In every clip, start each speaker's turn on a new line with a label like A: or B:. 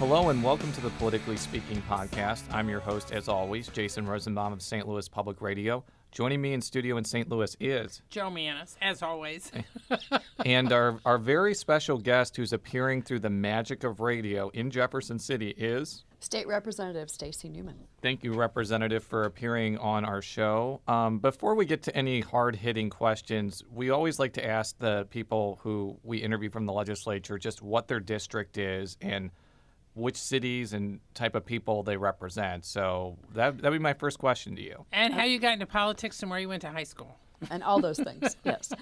A: Hello and welcome to the Politically Speaking podcast. I'm your host, as always, Jason Rosenbaum of St. Louis Public Radio. Joining me in studio in St. Louis is
B: Jo Mannies, as always.
A: and our, our very special guest who's appearing through the magic of radio in Jefferson City is
C: State Representative Stacey Newman.
A: Thank you, Representative, for appearing on our show. Um, before we get to any hard hitting questions, we always like to ask the people who we interview from the legislature just what their district is and which cities and type of people they represent. So that that'd be my first question to you.
B: And how you got into politics and where you went to high school.
C: and all those things. yes.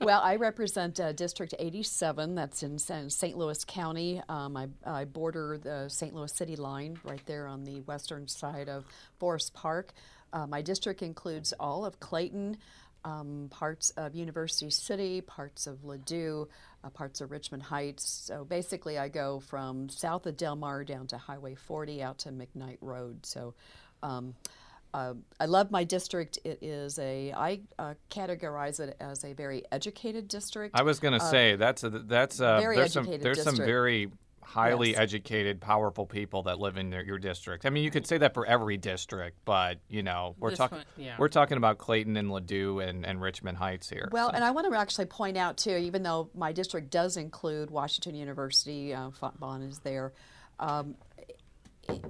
C: Well, I represent uh, District 87. That's in St. Louis County. Um, I, I, border the St. Louis City line right there on the western side of Forest Park. Uh, my district includes all of Clayton, um, parts of University City, parts of Ladue, uh, parts of Richmond Heights. So basically, I go from south of Delmar down to Highway 40 out to McKnight Road. So um, uh, I love my district. It is a I uh, categorize it as a very educated district.
A: I was going to uh, say that's a, that's a,
C: very
A: there's
C: educated
A: some there's
C: district.
A: some very highly
C: Yes.
A: educated, powerful people that live in your, your district. I mean, you could say that for every district, but you know, we're talking
B: yeah.
A: we're talking about Clayton and Ladue and, and Richmond Heights here.
C: Well,
A: so.
C: and I want to actually point out too, even though my district does include Washington University, uh, Fontbonne is there. Um, it-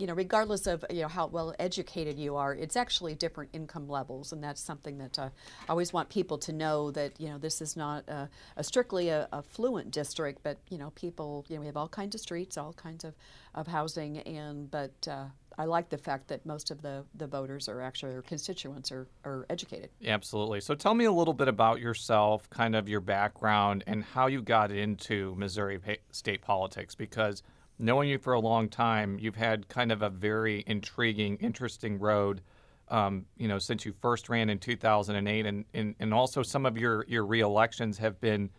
C: you know, regardless of you know how well educated you are, it's actually different income levels, and that's something that uh, I always want people to know that you know this is not a, a strictly a, a fluent district, but you know people you know we have all kinds of streets, all kinds of, of housing, and but uh, I like the fact that most of the, the voters are actually or constituents are, are educated.
A: Absolutely. So tell me a little bit about yourself, kind of your background, and how you got into Missouri state politics. Because knowing you for a long time, you've had kind of a very intriguing, interesting road. Um, you know, since you first ran in 2008, and, and, and also some of your your re-elections have been,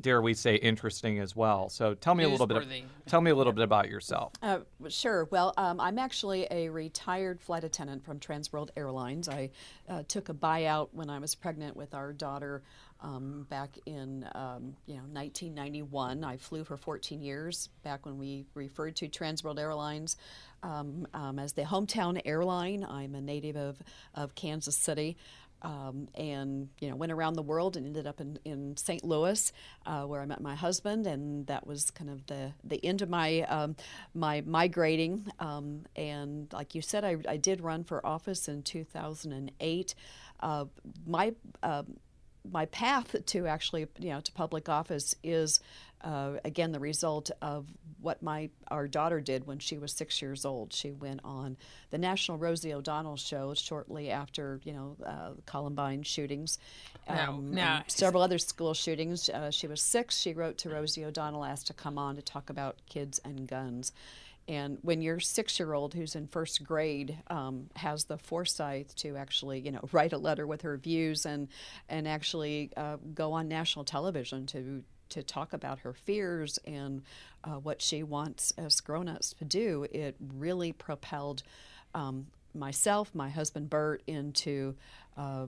A: dare we say, interesting as well. So tell me a little bit.
B: Newsworthy.
A: Tell me a little bit about yourself.
C: Uh, sure. Well, um, I'm actually a retired flight attendant from Transworld Airlines. I uh, took a buyout when I was pregnant with our daughter um, back in um, you know 1991. I flew for 14 years back when we referred to Transworld Airlines um, um, as the hometown airline. I'm a native of, of Kansas City um, and you know went around the world and ended up in, in St. Louis, uh, where I met my husband, and that was kind of the the end of my um, my migrating. Um, and like you said, I, I did run for office in 2008. Uh, my uh, my path to actually you know to public office is uh, again the result of what my our daughter did when she was six years old. She went on the National Rosie O'Donnell show shortly after you know uh, Columbine shootings, um,
B: now-
C: and several other school shootings. Uh, she was six. She wrote to Rosie O'Donnell, asked to come on to talk about kids and guns. And when your six-year-old who's in first grade um, has the foresight to actually, you know, write a letter with her views and and actually uh, go on national television to to talk about her fears and uh, what she wants us grown-ups to do, it really propelled um, myself, my husband Bert, into uh,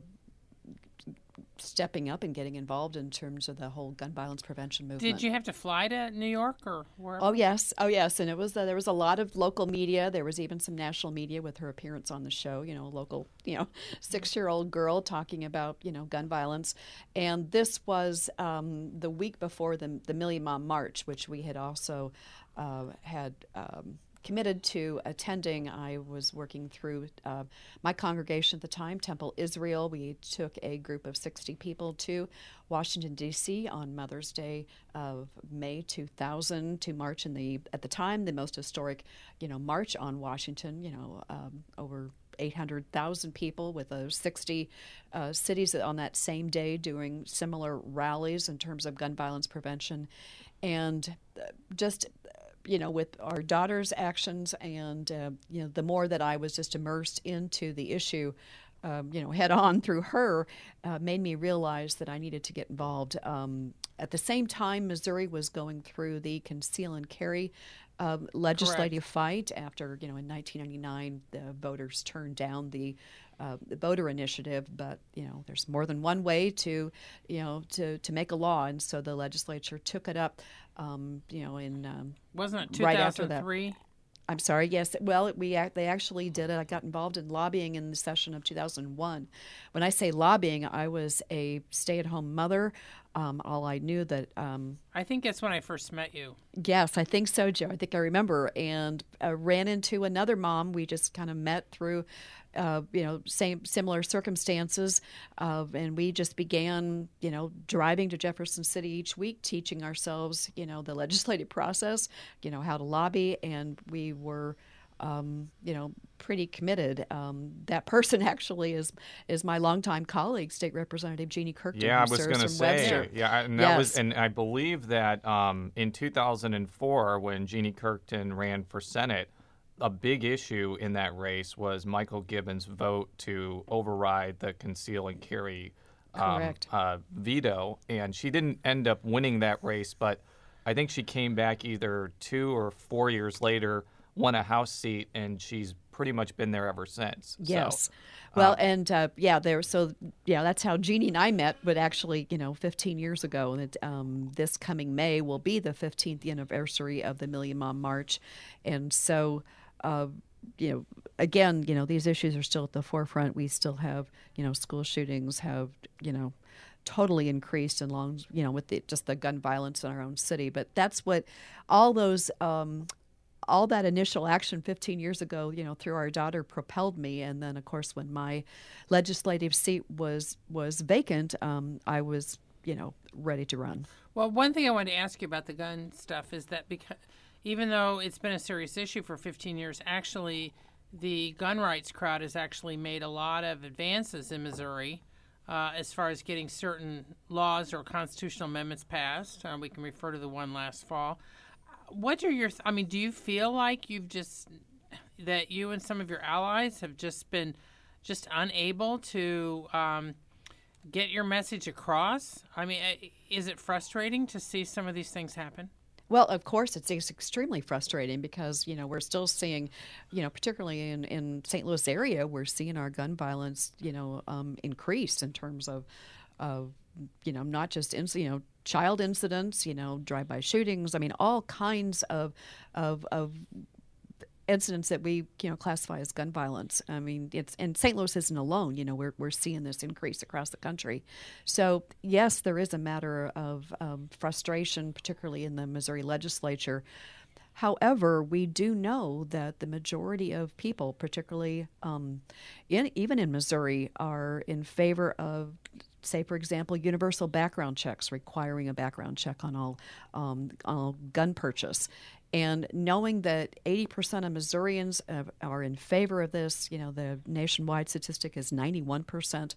C: stepping up and getting involved in terms of the whole gun violence prevention movement.
B: Did you have to fly to New York or where?
C: Oh yes, oh yes, and it was uh, there was a lot of local media. There was even some national media with her appearance on the show. You know, a local you know six year old girl talking about you know gun violence, and this was um, the week before the the Million Mom March, which we had also uh, had. Um, committed to attending. I was working through uh, my congregation at the time, Temple Israel. We took a group of 60 people to Washington D.C. on Mother's Day of May 2000 to march in the at the time the most historic, you know, march on Washington. You know, um, over 800,000 people with those 60 uh, cities on that same day doing similar rallies in terms of gun violence prevention. And uh, just, uh, you know, with our daughter's actions and, uh, you know, the more that I was just immersed into the issue, um, you know, head on through her, uh, made me realize that I needed to get involved. Um, at the same time, Missouri was going through the conceal and carry um, legislative fight after, you know, in 1999, the voters turned down the uh, the voter initiative, but you know, there's more than one way to, you know, to, to make a law, and so the legislature took it up. Um, you know, in um,
B: Wasn't it
C: Right after that.
B: 2003?
C: I'm sorry. Yes. Well, we they actually did it. I got involved in lobbying in the session of 2001. When I say lobbying, I was a stay-at-home mother. Um, all I knew that um,
B: I think that's when I first met you.
C: Yes, I think so, Jo. I think I remember, and uh, ran into another mom. We just kind of met through, uh, you know, same similar circumstances, uh, and we just began, you know, driving to Jefferson City each week, teaching ourselves, you know, the legislative process, you know, how to lobby, and we were. Um, you know, pretty committed. Um, that person actually is is my longtime colleague, State Representative Jeannie Kirkton.
A: Yeah, I was going to say,
C: Webster.
A: yeah, and that was, and I believe that um, in 2004, when Jeannie Kirkton ran for Senate, a big issue in that race was Michael Gibbons' vote to override the conceal and carry um, uh, veto, and she didn't end up winning that race, but I think she came back either two or four years later, won a House seat, and she's pretty much been there ever since. So,
C: Yes. well, and uh, yeah, there. So yeah, that's how Jeannie and I met. But actually, you know, 15 years ago, and it, um, this coming May will be the 15th anniversary of the Million Mom March, and so. Uh, you know, again, you know, these issues are still at the forefront. We still have, you know, school shootings have, you know, totally increased along, you know, with the, just the gun violence in our own city. But that's what all those um, all that initial action 15 years ago, you know, through our daughter propelled me. And then, of course, when my legislative seat was was vacant, um, I was, you know, ready to run.
B: Well, one thing I wanted to ask you about the gun stuff is that because even though it's been a serious issue for 15 years, actually the gun rights crowd has actually made a lot of advances in Missouri uh, as far as getting certain laws or constitutional amendments passed. Uh, we can refer to the one last fall. What are your? I mean, do you feel like you've just that you and some of your allies have just been just unable to um, get your message across? I mean, uh, is it frustrating to see some of these things happen?
C: Well, of course, it's, it's extremely frustrating because you know we're still seeing, you know, particularly in in St. Louis area, we're seeing our gun violence, you know, um, increase in terms of, of you know, not just in, you know child incidents, you know, drive-by shootings. I mean, all kinds of of of incidents that we you know classify as gun violence. I mean, it's and St. Louis isn't alone. You know, we're we're seeing this increase across the country. So yes, there is a matter of um, frustration, particularly in the Missouri legislature. However, we do know that the majority of people, particularly um, in even in Missouri, are in favor of, say, for example, universal background checks, requiring a background check on all um, on all gun purchase. And knowing that 80% of Missourians are in favor of this, you know, the nationwide statistic is 91%,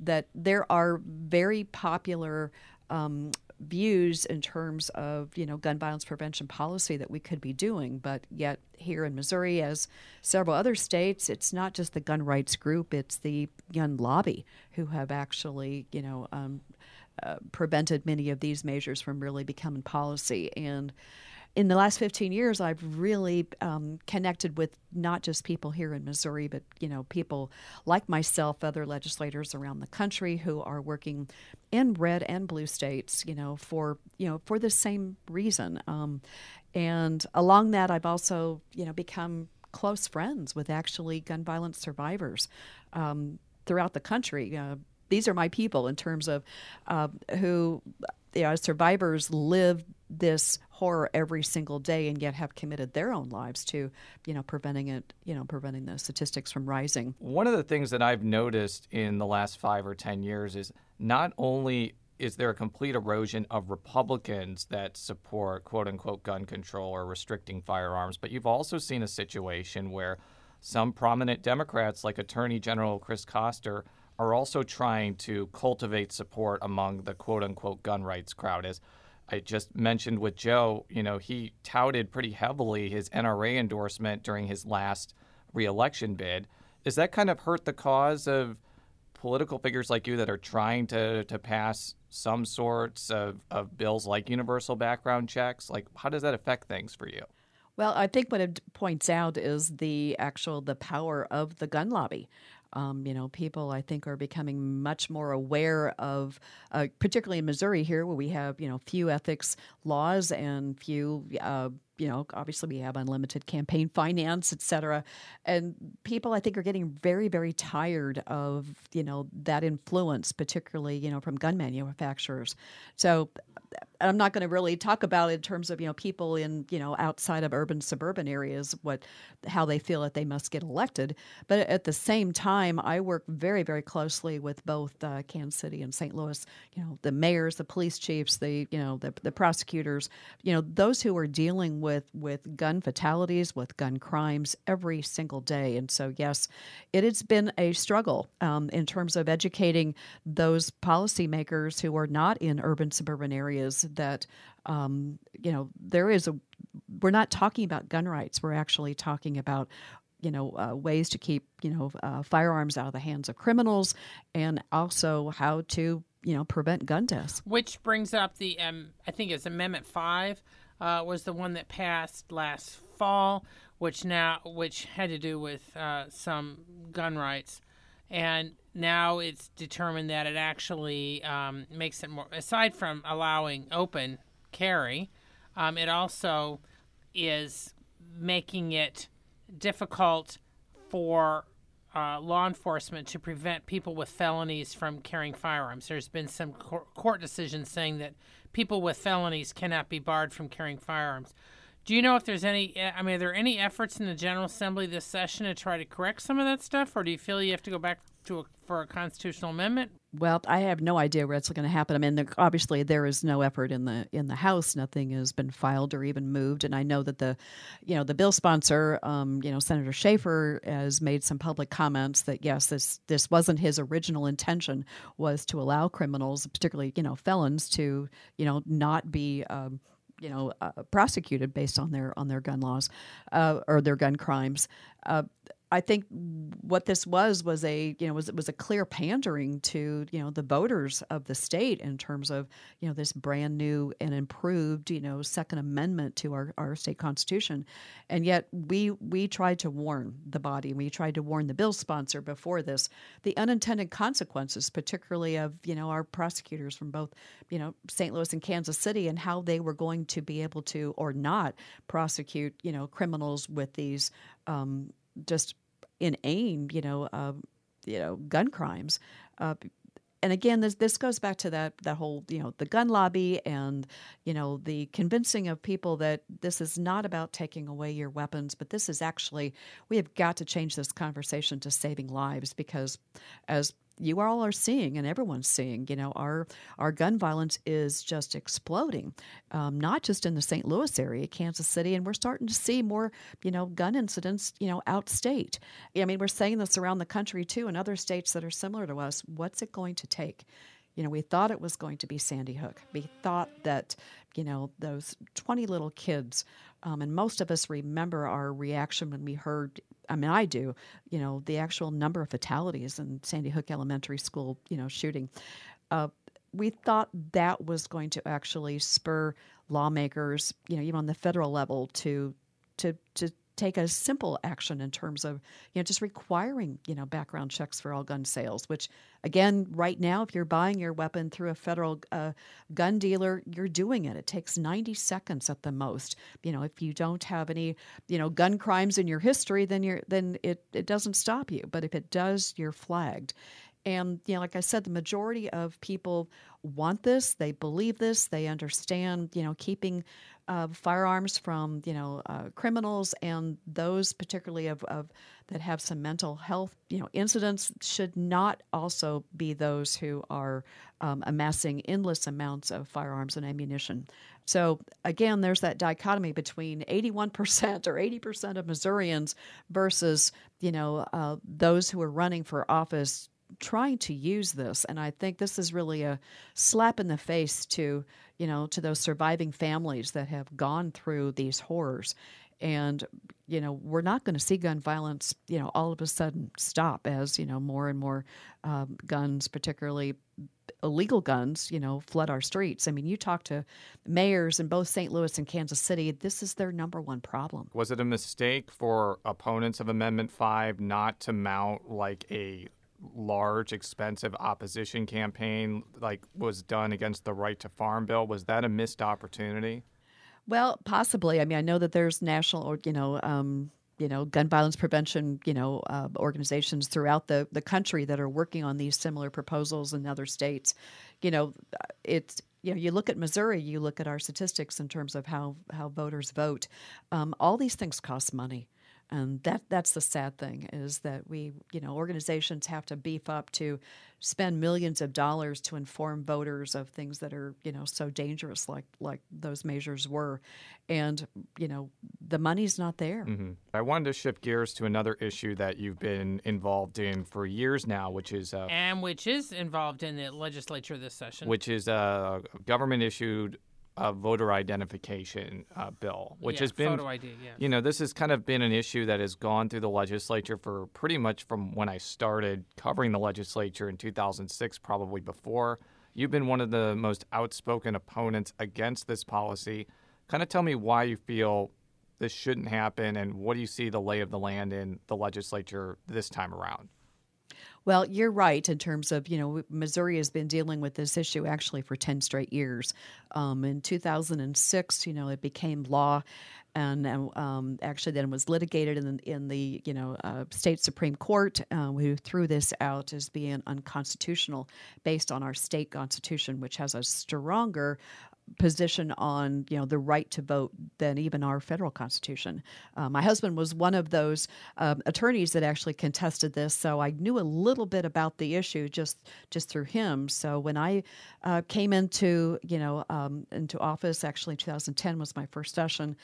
C: that there are very popular um, views in terms of, you know, gun violence prevention policy that we could be doing. But yet, here in Missouri, as several other states, it's not just the gun rights group, it's the gun lobby who have actually, you know, um, uh, prevented many of these measures from really becoming policy. And in the last 15 years, I've really um, connected with not just people here in Missouri, but you know people like myself, other legislators around the country who are working in red and blue states, you know, for you know for the same reason. Um, and along that, I've also you know become close friends with actually gun violence survivors um, throughout the country. Uh, these are my people in terms of uh, who you know, survivors live this horror every single day and yet have committed their own lives to you know preventing it you know preventing the statistics from rising
A: One of the things that I've noticed in the last five or 10 years is not only is there a complete erosion of Republicans that support quote unquote gun control or restricting firearms, but you've also seen a situation where some prominent Democrats, like Attorney General Chris Koster are also trying to cultivate support among the quote unquote gun rights crowd. As I just mentioned with Jo, you know, he touted pretty heavily his NRA endorsement during his last reelection bid. Does that kind of hurt the cause of political figures like you that are trying to, to pass some sorts of, of bills like universal background checks? Like, how does that affect things for you?
C: well i think what it points out is the actual the power of the gun lobby Um, you know, people I think are becoming much more aware of, uh, particularly in Missouri here, where we have you know few ethics laws and few uh, you know, obviously we have unlimited campaign finance, et cetera. And people, I think, are getting very, very tired of, you know, that influence, particularly, you know, from gun manufacturers. So I'm not going to really talk about in terms of, you know, people in, you know, outside of urban, suburban areas, what, how they feel that they must get elected. But at the same time, I work very, very closely with both uh, Kansas City and St. Louis, you know, the mayors, the police chiefs, the, you know, the, the prosecutors, you know, those who are dealing with with gun fatalities, with gun crimes every single day. And so, yes, it has been a struggle um, in terms of educating those policymakers who are not in urban suburban areas that um, you know there is a. We're not talking about gun rights. We're actually talking about you know uh, ways to keep you know uh, firearms out of the hands of criminals and also how to you know prevent gun deaths
B: which brings up the um, i think it's amendment 5 uh, was the one that passed last fall, which now which had to do with uh, some gun rights, and now it's determined that it actually um, makes it more. Aside from allowing open carry, um, it also is making it difficult for uh, law enforcement to prevent people with felonies from carrying firearms. There's been some court decisions saying that people with felonies cannot be barred from carrying firearms. Do you know if there's any? Eh, I mean, are there any efforts in the General Assembly this session to try to correct some of that stuff, or do you feel you have to go back to a, for a constitutional amendment?
C: Well, I have no idea where it's going to happen. I mean, there, obviously there is no effort in the in the House. Nothing has been filed or even moved. And I know that the, you know, the bill sponsor, um, you know, Senator Schaefer has made some public comments that yes, this this wasn't his original intention was to allow criminals, particularly you know felons, to you know not be. Um, you know, uh, prosecuted based on their on their gun laws uh, or their gun crimes. Uh, I think what this was was a you know was was a clear pandering to you know the voters of the state in terms of you know this brand new and improved you know Second Amendment to our, our state constitution, and yet we we tried to warn the body, we tried to warn the bill sponsor before this the unintended consequences, particularly of you know our prosecutors from both you know St. Louis and Kansas City, and how they were going to be able to or not prosecute you know criminals with these um, just inane, you know, uh, you know, gun crimes. Uh, and again, this this goes back to that that whole you know the gun lobby and you know the convincing of people that this is not about taking away your weapons, but this is actually we have got to change this conversation to saving lives because as you all are seeing and everyone's seeing you know our our gun violence is just exploding um, not just in the st louis area kansas city and we're starting to see more you know gun incidents you know outstate i mean we're saying this around the country too in other states that are similar to us what's it going to take you know, we thought it was going to be Sandy Hook. We thought that, you know, those 20 little kids, um, and most of us remember our reaction when we heard, I mean, I do, you know, the actual number of fatalities in Sandy Hook Elementary School, you know, shooting. Uh, we thought that was going to actually spur lawmakers, you know, even on the federal level, to to to take a simple action in terms of you know just requiring you know background checks for all gun sales which again right now if you're buying your weapon through a federal uh, gun dealer you're doing it. It takes 90 seconds at the most. You know if you don't have any you know gun crimes in your history then you're then it, it doesn't stop you. But if it does you're flagged and you know like i said the majority of people want this they believe this they understand you know keeping uh, firearms from you know uh, criminals and those particularly of, of that have some mental health you know incidents should not also be those who are um, amassing endless amounts of firearms and ammunition. So again, there's that dichotomy between 81% or 80% of Missourians versus you know uh, those who are running for office trying to use this and i think this is really a slap in the face to you know to those surviving families that have gone through these horrors. And you know we're not going to see gun violence you know all of a sudden stop as you know more and more um, guns particularly illegal guns you know flood our streets. I mean you talk to mayors in both st louis and kansas city this is their number one problem.
A: Was it a mistake for opponents of Amendment 5 not to mount like a large, expensive opposition campaign like was done against the right to farm bill? Was that a missed opportunity?
C: Well, possibly. I mean, I know that there's national or you know, um, you know, gun violence prevention, you know, uh, organizations throughout the the country that are working on these similar proposals in other states. You know, it's you know, you look at Missouri, you look at our statistics in terms of how how voters vote. Um, all these things cost money. And that that's the sad thing is that we, you know, organizations have to beef up to spend millions of dollars to inform voters of things that are, you know, so dangerous like like those measures were. And, you know, the money's not there.
A: hmm I wanted to shift gears to another issue that you've been involved in for years now, which is uh,
B: and which is involved in the legislature this session.
A: which is a government issued uh, voter identification uh, bill, which
B: Yeah,
A: has been
B: ID. Yeah.
A: You know, this has kind of been an issue that has gone through the legislature for pretty much from when I started covering the legislature in 2006, probably before. You've been one of the most outspoken opponents against this policy. Kind of tell me why you feel this shouldn't happen and what do you see the lay of the land in the legislature this time around?
C: Well, you're right in terms of, you know, Missouri has been dealing with this issue actually for 10 straight years. Um, in 2006, you know, it became law and um, actually then was litigated in, in the, you know, uh, state Supreme Court, uh, who threw this out as being unconstitutional based on our state constitution, which has a stronger position on you know the right to vote than even our federal constitution. Uh, my husband was one of those um, attorneys that actually contested this, so I knew a little bit about the issue just just through him. So when I uh, came into you know um, into office, actually 2010 was my first session,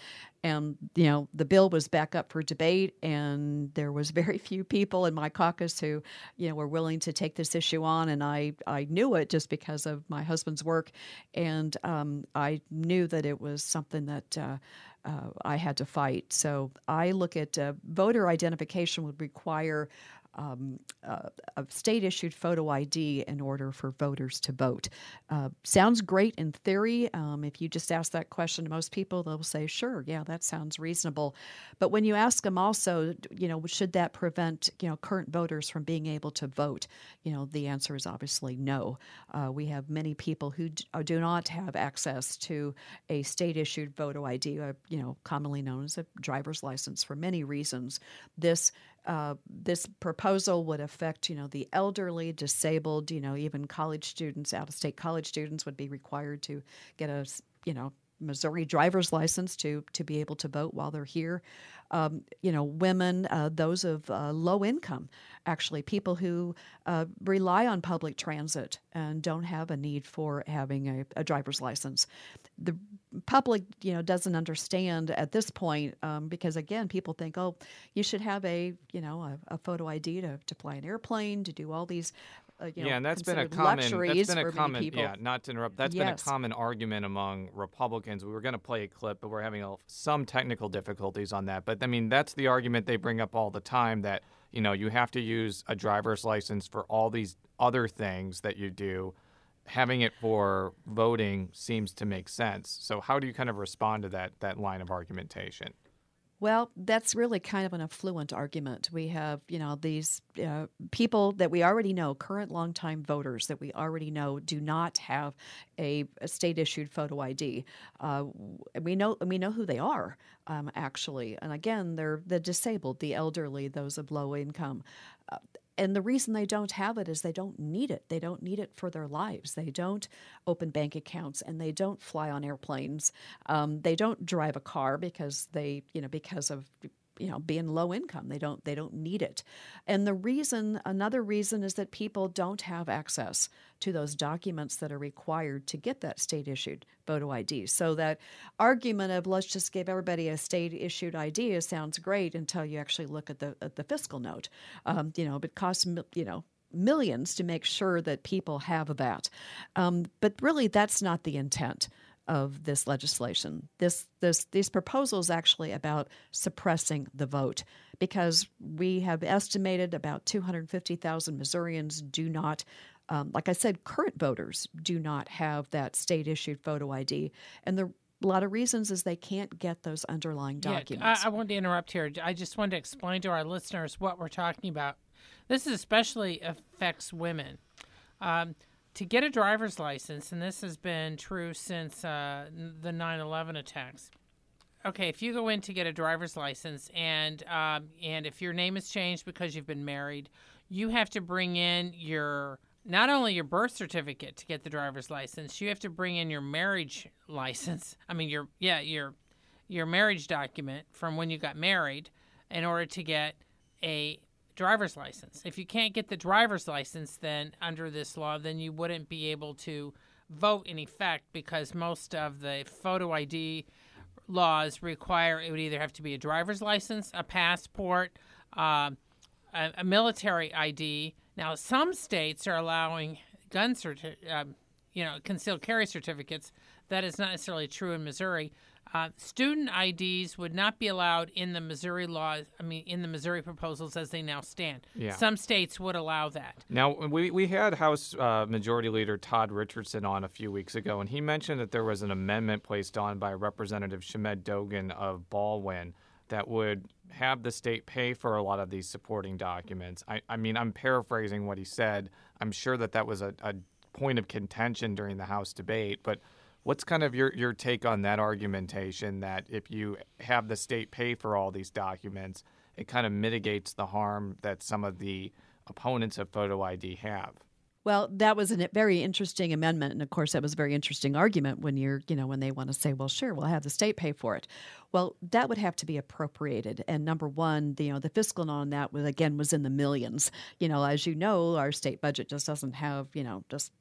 C: and you know the bill was back up for debate, and there was very few people in my caucus who you know were willing to take this issue on, and I I knew it just because of my husband's work, and um, I knew that it was something that. Uh, uh, I had to fight. So I look at uh, voter identification would require um, uh, a state issued photo ID in order for voters to vote. Uh, sounds great in theory. Um, if you just ask that question to most people, they'll say, sure, yeah, that sounds reasonable. But when you ask them also, you know, should that prevent, you know, current voters from being able to vote? You know, the answer is obviously no. Uh, we have many people who uh, do not have access to a state issued photo ID, uh, you know, commonly known as a driver's license for many reasons. This uh, this proposal would affect, you know, the elderly, disabled, you know, even college students, out-of-state college students would be required to get a, you know, Missouri driver's license to to be able to vote while they're here. Um, you know, women, uh, those of uh, low income, actually, people who uh, rely on public transit and don't have a need for having a, a driver's license. The public, you know, doesn't understand at this point um, because again, people think, oh, you should have a, you know, a, a photo ID to, to fly an airplane, to do all these uh, you know,
A: yeah, and that's been a common. That's been a common.
C: people.
A: Yeah, not to interrupt. That's
C: Yes.
A: been a common argument among Republicans. We were going to play a clip, but we're having a, some technical difficulties on that. But I mean, that's the argument they bring up all the time. That you know, you have to use a driver's license for all these other things that you do. Having it for voting seems to make sense. So, how do you kind of respond to that that line of argumentation?
C: Well, that's really kind of an affluent argument. We have, you know, these uh, people that we already know, current longtime voters that we already know, do not have a, a state-issued photo ID. Uh, we know we know who they are, um, actually, and again, they're the disabled, the elderly, those of low income. Uh, and the reason they don't have it is they don't need it. They don't need it for their lives. They don't open bank accounts and they don't fly on airplanes. Um, they don't drive a car because they, you know, because of you know being low income. They don't they don't need it. And the reason another reason is that people don't have access to those documents that are required to get that state issued photo id so that argument of let's just give everybody a state issued id sounds great until you actually look at the at the fiscal note. Um, you know it costs you know millions to make sure that people have that. Um, but really that's not the intent of this legislation. This, this, these proposals actually about suppressing the vote because we have estimated about 250,000 Missourians do not, um, like I said, current voters do not have that state issued photo ID. And the a lot of reasons is they can't get those underlying documents.
B: Yeah, I, I wanted to interrupt here. I just want to explain to our listeners what we're talking about. This especially affects women. Um, to get a driver's license, and this has been true since uh, the 9 11 attacks. Okay, if you go in to get a driver's license, and um, and if your name has changed because you've been married, you have to bring in your not only your birth certificate to get the driver's license, you have to bring in your marriage license. I mean, your yeah your your marriage document from when you got married in order to get a driver's license. If you can't get the driver's license, then under this law, then you wouldn't be able to vote in effect because most of the photo ID laws require it would either have to be a driver's license, a passport, uh, a, a, military ID. Now, some states are allowing gun certi- uh, you know, concealed carry certificates. That is not necessarily true in Missouri. Uh, student IDs would not be allowed in the Missouri laws. I mean, in the Missouri proposals as they now stand.
A: Yeah.
B: Some states would allow that.
A: Now, we, we had House uh, Majority Leader Todd Richardson on a few weeks ago, and he mentioned that there was an amendment placed on by Representative Shamed Dogan of Ballwin that would have the state pay for a lot of these supporting documents. I, I mean, I'm paraphrasing what he said. I'm sure that that was a, a point of contention during the House debate, but What's kind of your, your take on that argumentation that if you have the state pay for all these documents, it kind of mitigates the harm that some of the opponents of photo ID have?
C: Well, that was a very interesting amendment, and of course, that was a very interesting argument when you're, you know, when they want to say, "Well, sure, we'll have the state pay for it." Well, that would have to be appropriated, and number one, the, you know, the fiscal on that was again was in the millions. You know, as you know, our state budget just doesn't have, you know, just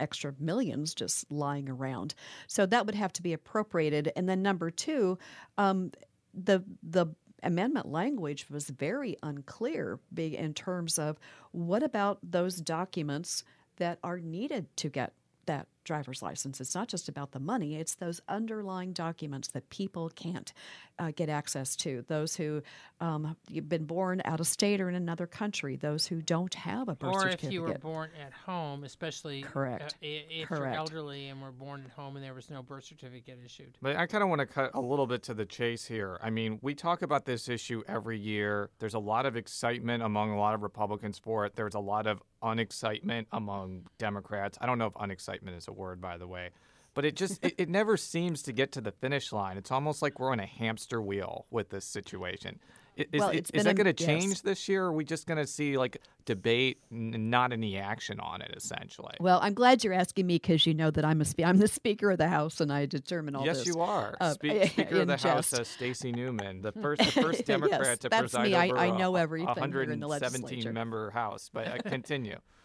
C: extra millions just lying around. So that would have to be appropriated. And then number two, um, the the amendment language was very unclear in terms of what about those documents that are needed to get that driver's license. It's not just about the money, it's those underlying documents that people can't uh, get access to. Those who um, have been born out of state or in another country, those who don't have a birth
B: or
C: certificate.
B: Or if you were born at home, especially
C: correct. Uh,
B: if
C: correct.
B: you're elderly and were born at home and there was no birth certificate issued.
A: But I kind of want to cut a little bit to the chase here. I mean, we talk about this issue every year. There's a lot of excitement among a lot of Republicans for it. There's a lot of unexcitement among Democrats. I don't know if unexcitement is a word, by the way but it just it, it, never seems to get to the finish line. It's almost like we're on a hamster wheel with this situation. Is,
C: well,
A: is, is that going to
C: yes.
A: change this year? Or are we just going to see like debate, and not any action on it, essentially?
C: Well, I'm glad you're asking me because you know that I'm a spe- I'm the Speaker of the House and I determine all
A: yes,
C: this.
A: you are.
C: Uh,
A: Spe- Speaker of the
C: jest.
A: House, uh, Stacey Newman, the first the first Democrat
C: yes,
A: to preside
C: me.
A: over
C: I,
A: a,
C: I know everything in the
A: 117 member House. But uh, continue.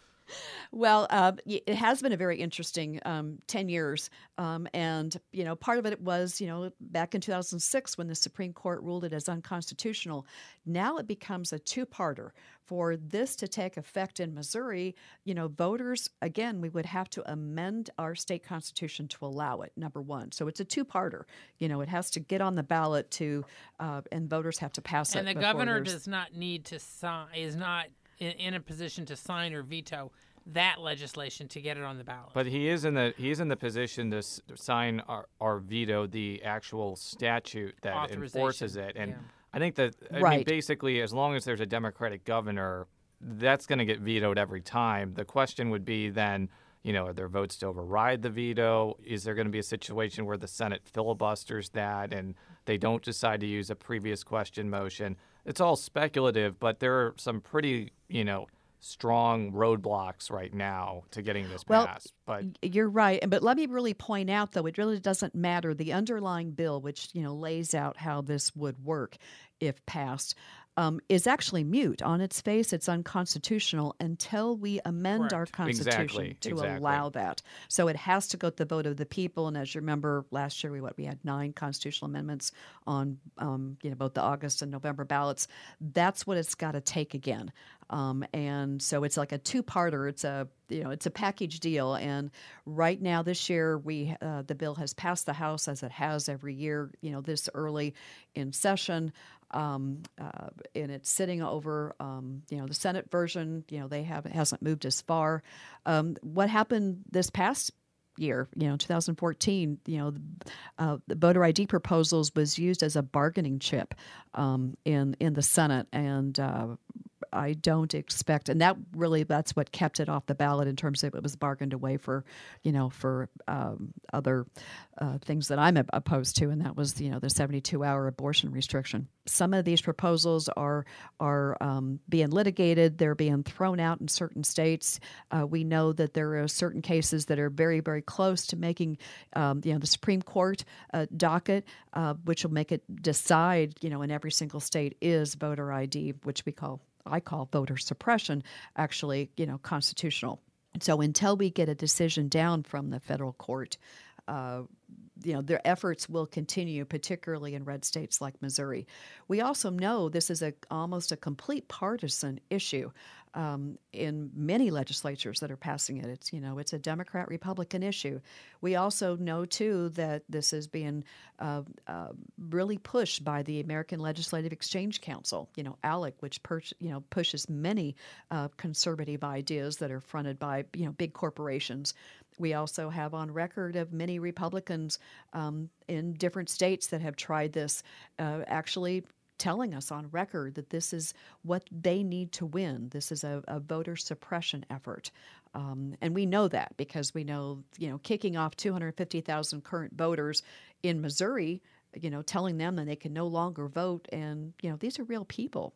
C: Well, uh, it has been a very interesting um, 10 years. Um, and, you know, part of it was, you know, back in 2006 when the Supreme Court ruled it as unconstitutional. Now it becomes a two parter. For this to take effect in Missouri, you know, voters, again, we would have to amend our state constitution to allow it, number one. So it's a two parter. You know, it has to get on the ballot to, uh, and voters have to pass
B: and
C: it.
B: And the governor does not need to sign, is not in, in a position to sign or veto that legislation to get it on the ballot.
A: But he is in the he is in the position to s- sign or, or veto the actual statute that enforces it. And
B: yeah.
A: I think that I mean basically as long as there's a Democratic governor, that's going to get vetoed every time. The question would be then, you know, are there votes to override the veto? Is there going to be a situation where the Senate filibusters that and they don't decide to use a previous question motion? It's all speculative, but there are some pretty, you know, strong roadblocks right now to getting this
C: Well,
A: passed. But
C: You're right, and but let me really point out though it really doesn't matter the underlying bill, which you know lays out how this would work if passed. Um, is actually mute. On its face, it's unconstitutional until we amend our constitution
A: Exactly,
C: to
A: exactly.
C: allow that. So it has to go to the vote of the people. And as you remember, last year we what we had nine constitutional amendments on um, you know both the August and November ballots. That's what it's got to take again. Um, and so it's like a two-parter. It's a you know it's a package deal. And right now this year we uh, the bill has passed the House as it has every year. You know this early in session. Um, uh, and it's sitting over, um, you know, the Senate version. You know, they have it hasn't moved as far. Um, what happened this past year, you know, 2014, you know, uh, the voter ID proposals was used as a bargaining chip um, in in the Senate, and uh, I don't expect, and that really that's what kept it off the ballot in terms of it was bargained away for, you know, for um, other uh, things that I'm opposed to, and that was you know the 72 hour abortion restriction. Some of these proposals are are um, being litigated; they're being thrown out in certain states. Uh, we know that there are certain cases that are very very close to making, um, you know, the Supreme Court uh, docket, uh, which will make it decide, you know, in every single state is voter ID, which we call I call voter suppression, actually, you know, constitutional. So until we get a decision down from the federal court, uh, you know, their efforts will continue, particularly in red states like Missouri. We also know this is a almost a complete partisan issue um, in many legislatures that are passing it. It's you know, it's a Democrat Republican issue. We also know too that this is being uh, uh, really pushed by the American Legislative Exchange Council. You know, ALEC, which per- you know pushes many uh, conservative ideas that are fronted by you know big corporations. We also have on record of many Republicans um, in different states that have tried this, uh, actually telling us on record that this is what they need to win. This is a, a voter suppression effort. Um, and we know that because we know, you know, kicking off 250,000 current voters in Missouri, you know, telling them that they can no longer vote. And, you know, these are real people.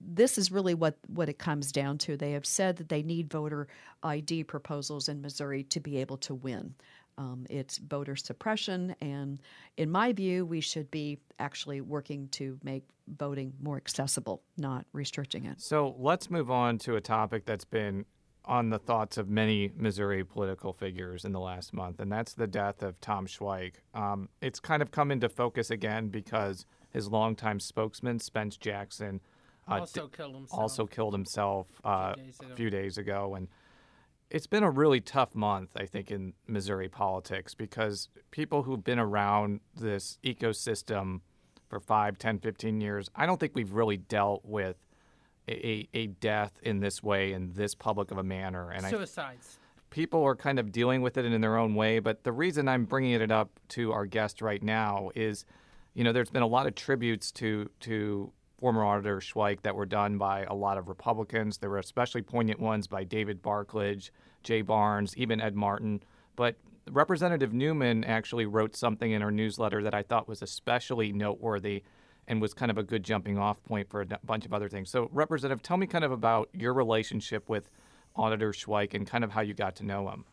C: This is really what, what it comes down to. They have said that they need voter ID proposals in Missouri to be able to win. Um, it's voter suppression, and in my view, we should be actually working to make voting more accessible, not restricting it.
A: So let's move on to a topic that's been on the thoughts of many Missouri political figures in the last month, and that's the death of Tom Schweich. Um, it's kind of come into focus again because his longtime spokesman, Spence Jackson,
B: also
A: d-
B: killed himself.
A: also killed himself uh,
B: days
A: a few days ago. And it's been a really tough month, I think, in Missouri politics because people who've been around this ecosystem for 5, 10, 15 years, I don't think we've really dealt with a, a death in this way, in this public of a manner. And I
B: suicides.
A: people are kind of dealing with it in their own way. But the reason I'm bringing it up to our guest right now is, you know, there's been a lot of tributes to to former Auditor Schweich that were done by a lot of Republicans. There were especially poignant ones by David Barklage, Jay Barnes, even Ed Martin. But Representative Newman actually wrote something in her newsletter that I thought was especially noteworthy and was kind of a good jumping off point for a bunch of other things. So, Representative, tell me kind of about your relationship with Auditor Schweich and kind of how you got to know him.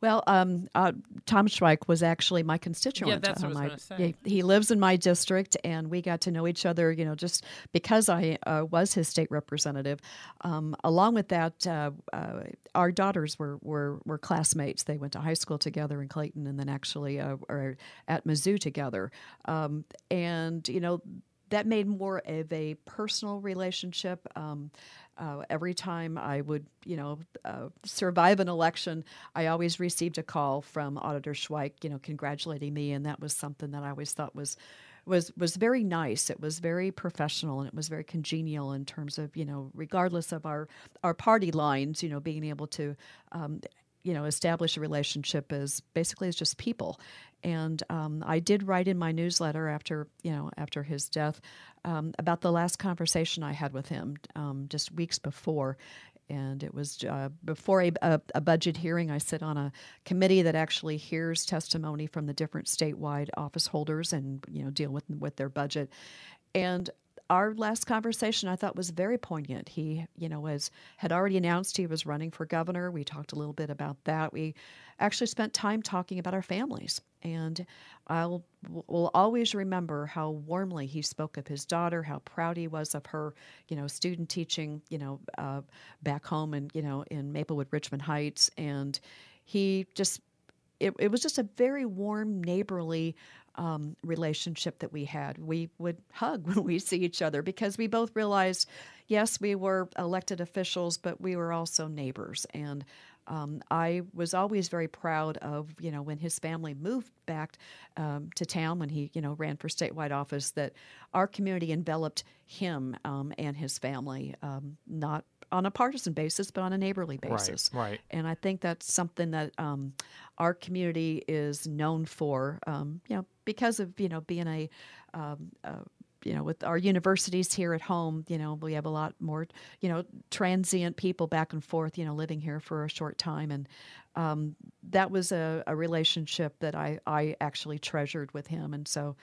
C: Well, um, uh, Tom Schweich was actually my constituent.
B: Yeah, that's what I was
C: Um,
B: gonna say.
C: He, he lives in my district, and we got to know each other. You know, just because I uh, was his state representative. Um, along with that, uh, uh, our daughters were, were were classmates. They went to high school together in Clayton, and then actually uh, are at Mizzou together. Um, and you know, that made more of a personal relationship. Um, uh, every time I would, you know, uh, survive an election, I always received a call from Auditor Schweich, you know, congratulating me, and that was something that I always thought was was was very nice. It was very professional, and it was very congenial in terms of, you know, regardless of our our party lines, you know, being able to. Um, you know, establish a relationship as basically as just people. And um, I did write in my newsletter after, you know, after his death um, about the last conversation I had with him um, just weeks before. And it was uh, before a, a, a budget hearing. I sit on a committee that actually hears testimony from the different statewide office holders and you know deal with with their budget. And our last conversation I thought was very poignant. He, you know, was had already announced he was running for governor. We talked a little bit about that. We actually spent time talking about our families, and I'll will always remember how warmly he spoke of his daughter, how proud he was of her, you know, student teaching, you know, uh, back home and you know in Maplewood, Richmond Heights, and he just it, it was just a very warm, neighborly um, relationship that we had. We would hug when we see each other because we both realized, yes, we were elected officials, but we were also neighbors. And um, I was always very proud of, you know, when his family moved back um, to town when he, you know, ran for statewide office, that our community enveloped him um, and his family, um, not on a partisan basis, but on a neighborly basis.
A: Right. right.
C: And I think that's something that um, our community is known for. Um, you know, because of you know being a um, uh, you know, with our universities here at home, you know, we have a lot more, you know, transient people back and forth, you know, living here for a short time. And um, that was a, a, relationship that I, I actually treasured with him. And so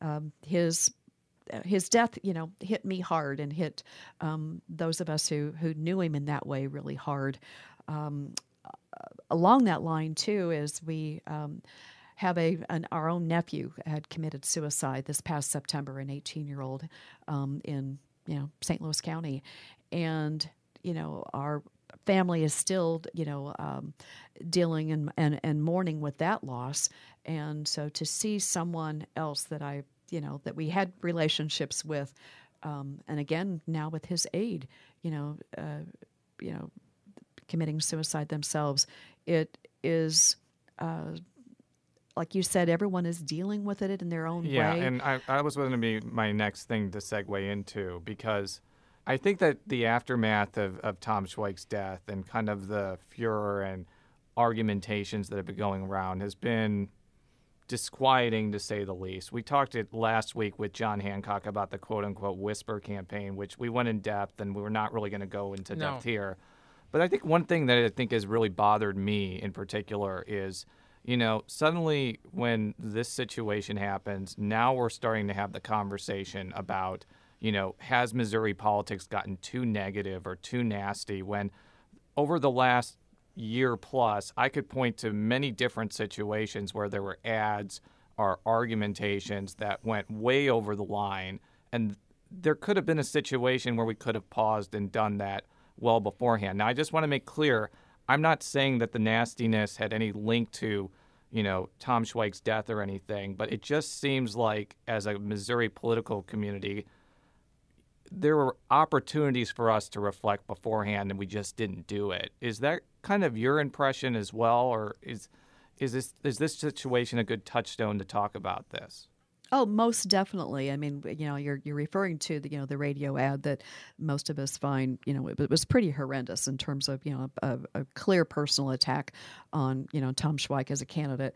C: um, his his death, you know, hit me hard and hit um, those of us who who knew him in that way really hard. Um, along that line too, is we um, have a an, our own nephew had committed suicide this past September, an 18 year old um, in you know St. Louis County, and you know our family is still you know um, dealing and, and and mourning with that loss, and so to see someone else that I you know that we had relationships with, um, and again now with his aid, you know, uh, you know, committing suicide themselves, it is. Uh, like you said, everyone is dealing with it in their own
A: yeah,
C: way.
A: Yeah, and I, I was going to be my next thing to segue into because I think that the aftermath of, of Tom Schweich's death and kind of the furor and argumentations that have been going around has been disquieting to say the least. We talked it last week with John Hancock about the quote unquote whisper campaign, which we went in depth and we were not really going to go into no. depth here. But I think one thing that I think has really bothered me in particular is, you know, suddenly when this situation happens, now we're starting to have the conversation about, you know, has Missouri politics gotten too negative or too nasty when over the last year plus, I could point to many different situations where there were ads or argumentations that went way over the line. And there could have been a situation where we could have paused and done that well beforehand. Now, I just want to make clear I'm not saying that the nastiness had any link to, you know, Tom Schweich's death or anything, but it just seems like as a Missouri political community, there were opportunities for us to reflect beforehand and we just didn't do it. Is that kind of your impression as well or is is this is this situation a good touchstone to talk about this?
C: Oh, most definitely. I mean, you know, you're you're referring to the you know the radio ad that most of us find you know it, was pretty horrendous in terms of you know a, a, clear personal attack on you know Tom Schweich as a candidate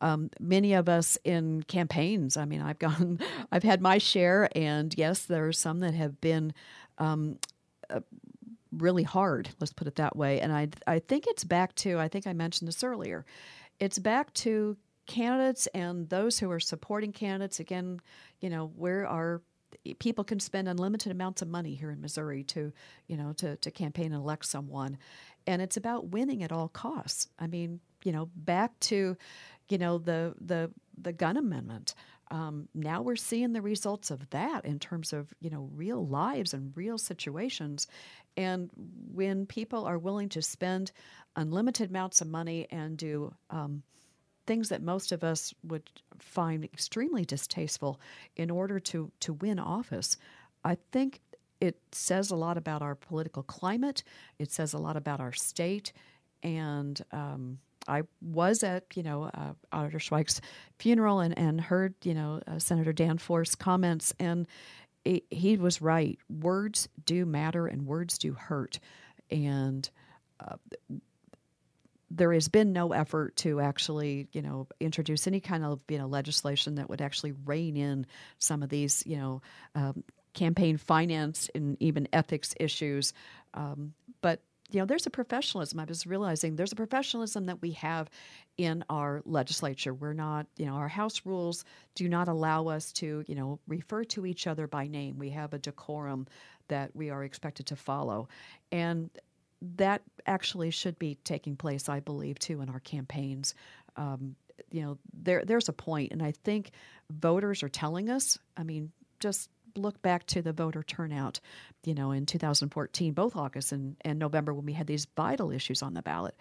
C: um, many of us in campaigns. I mean, I've gone, I've had my share, and yes, there are some that have been um, uh, really hard. Let's put it that way. And I, I think it's back to, I think I mentioned this earlier. It's back to candidates and those who are supporting candidates. Again, you know, where are people can spend unlimited amounts of money here in Missouri to, you know, to, to campaign and elect someone. And it's about winning at all costs. I mean, you know, back to, you know, the the the gun amendment. Um, now we're seeing the results of that in terms of you know real lives and real situations, and when people are willing to spend unlimited amounts of money and do um, things that most of us would find extremely distasteful in order to to win office, I think it says a lot about our political climate. It says a lot about our state, and um, I was at you know uh, Auditor Schweich's funeral and, and heard you know uh, Senator Danforth's comments and it, he was right. Words do matter and words do hurt, and uh, there has been no effort to actually you know introduce any kind of you know legislation that would actually rein in some of these you know um, campaign finance and even ethics issues. Um, but you know, there's a professionalism. I was realizing there's a professionalism that we have in our legislature. We're not, you know, our House rules do not allow us to, you know, refer to each other by name. We have a decorum that we are expected to follow. And that actually should be taking place, I believe, too, in our campaigns. Um, you know, there there's a point, and I think voters are telling us. I mean, just look back to the voter turnout, you know, in 2014, both August and, and November when we had these vital issues on the ballot.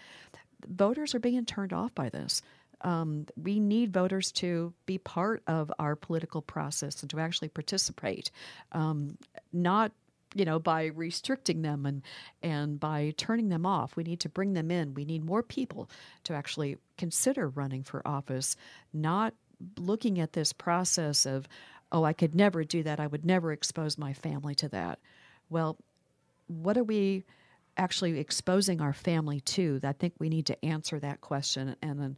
C: Voters are being turned off by this. Um, we need voters to be part of our political process and to actually participate, um, not you know by restricting them and and by turning them off. We need to bring them in. We need more people to actually consider running for office, not looking at this process of oh, I could never do that. I would never expose my family to that. Well, what are we actually exposing our family to? I think we need to answer that question. And then,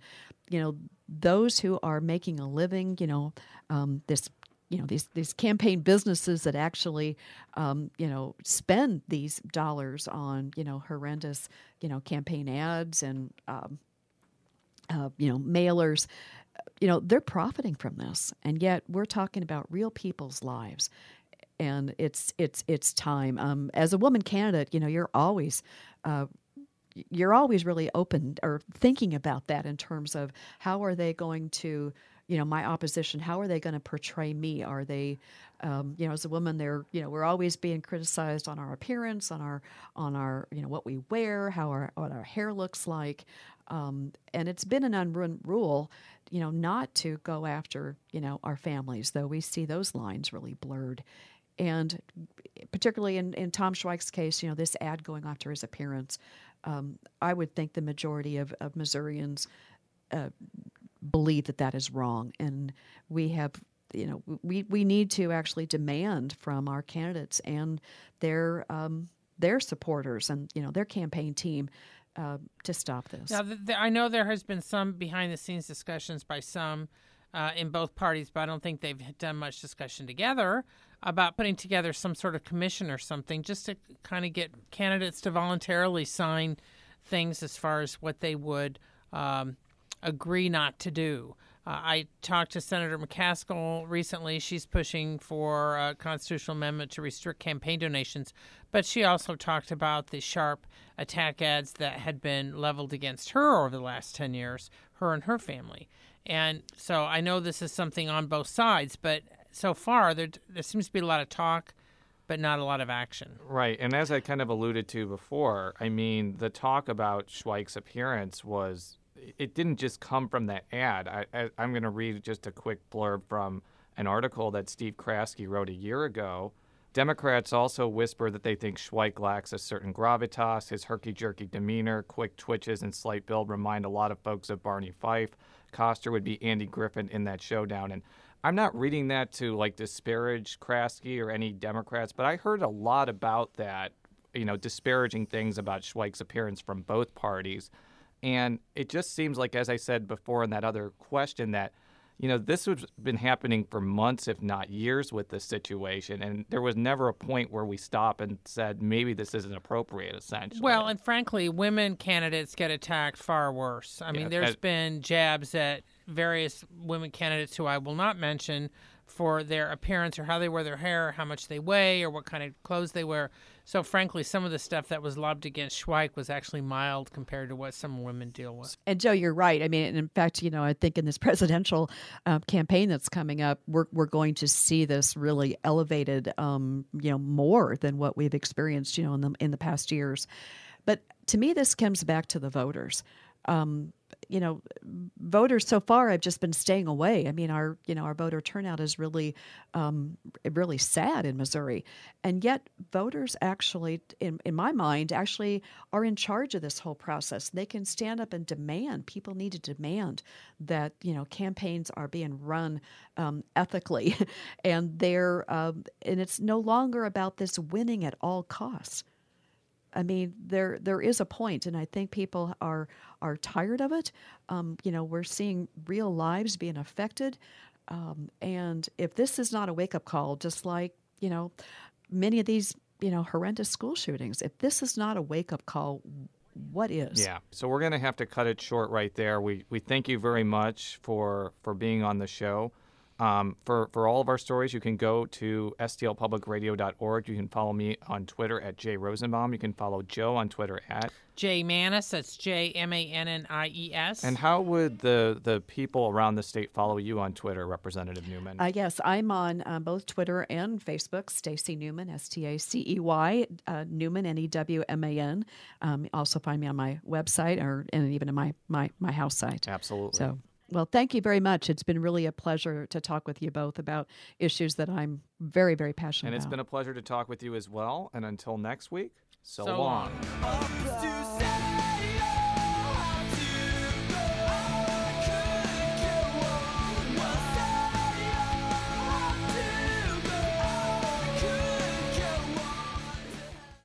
C: you know, those who are making a living, you know, um, this you know these these campaign businesses that actually um, you know spend these dollars on you know horrendous you know campaign ads and um, uh, you know mailers you know, they're profiting from this, and yet we're talking about real people's lives, and it's it's it's time. Um, as a woman candidate, you know, you're always. Uh, you're always really open or thinking about that in terms of how are they going to you know my opposition how are they going to portray me are they um, you know as a woman they're you know we're always being criticized on our appearance on our on our you know what we wear how our what our hair looks like um, and it's been an unwritten rule you know, not to go after, you know, our families, though we see those lines really blurred. And particularly in, in Tom Schweich's case, you know, this ad going after his appearance, um, I would think the majority of, of Missourians uh, believe that that is wrong. And we have, you know, we, we need to actually demand from our candidates and their, um, their supporters and, you know, their campaign team uh, to stop this.
B: Now, I know there has been some behind the scenes discussions by some uh, in both parties, but I don't think they've done much discussion together about putting together some sort of commission or something just to kind of get candidates to voluntarily sign things as far as what they would um, agree not to do. Uh, I talked to Senator McCaskill recently. She's pushing for a constitutional amendment to restrict campaign donations, but she also talked about the sharp attack ads that had been leveled against her over the last 10 years, her and her family. And so I know this is something on both sides, but so far there, there seems to be a lot of talk but not a lot of action.
A: Right. And as I kind of alluded to before, I mean, the talk about Schweich's appearance was it didn't just come from that ad. I, I, am going to read just a quick blurb from an article that Steve Kraske wrote a year ago. Democrats also whisper that they think Schweich lacks a certain gravitas. His herky jerky demeanor, quick twitches, and slight build remind a lot of folks of Barney Fife. Koster would be Andy Griffin in that showdown. And I'm not reading that to like disparage Kraske or any Democrats, but I heard a lot about that, you know, disparaging things about Schweich's appearance from both parties. And it just seems like, as I said before in that other question, that you know this has been happening for months, if not years, with this situation, and there was never a point where we stopped and said maybe this isn't appropriate. Essentially,
B: well, and frankly, women candidates get attacked far worse. I mean, there's been jabs at various women candidates who I will not mention for their appearance or how they wear their hair, how much they weigh, or what kind of clothes they wear. So, frankly, some of the stuff that was lobbed against Schweich was actually mild compared to what some women deal with.
C: And Jo, you're right. I mean, in fact, you know, I think in this presidential uh, campaign that's coming up, we're we're going to see this really elevated, um, you know, more than what we've experienced, you know, in the in the past years. But to me, this comes back to the voters. Um, you know, voters so far have just been staying away. I mean, our you know our voter turnout is really, um, really sad in Missouri, and yet voters actually, in in my mind, actually are in charge of this whole process. They can stand up and demand. People need to demand that you know campaigns are being run um, ethically, and they're um, and it's no longer about this winning at all costs. I mean, there there is a point, and I think people are are tired of it. Um, you know, we're seeing real lives being affected, um, and if this is not a wake up call, just like you know, many of these you know, horrendous school shootings. If this is not a wake up call, what is?
A: Yeah. So we're going to have to cut it short right there. We we thank you very much for for being on the show. Um, for, for all of our stories, you can go to stlpublicradio.org. You can follow me on Twitter at Jay Rosenbaum. You can follow Jo on Twitter at
B: Jay Mannies. That's J M A N N I E S.
A: And how would the, the people around the state follow you on Twitter, Representative Newman?
C: Uh, yes, I'm on uh, both Twitter and Facebook. Stacey Newman, S T A C E Y uh, Newman, N E W M A N. Um, also find me on my website or and even in my my my house site.
A: Absolutely.
C: So. Well, thank you very much. It's been really a pleasure to talk with you both about issues that I'm very, very passionate
A: and it's
C: about.
A: been a pleasure to talk with you as well. And until next week, so,
B: So
A: long.
B: long.
D: Up to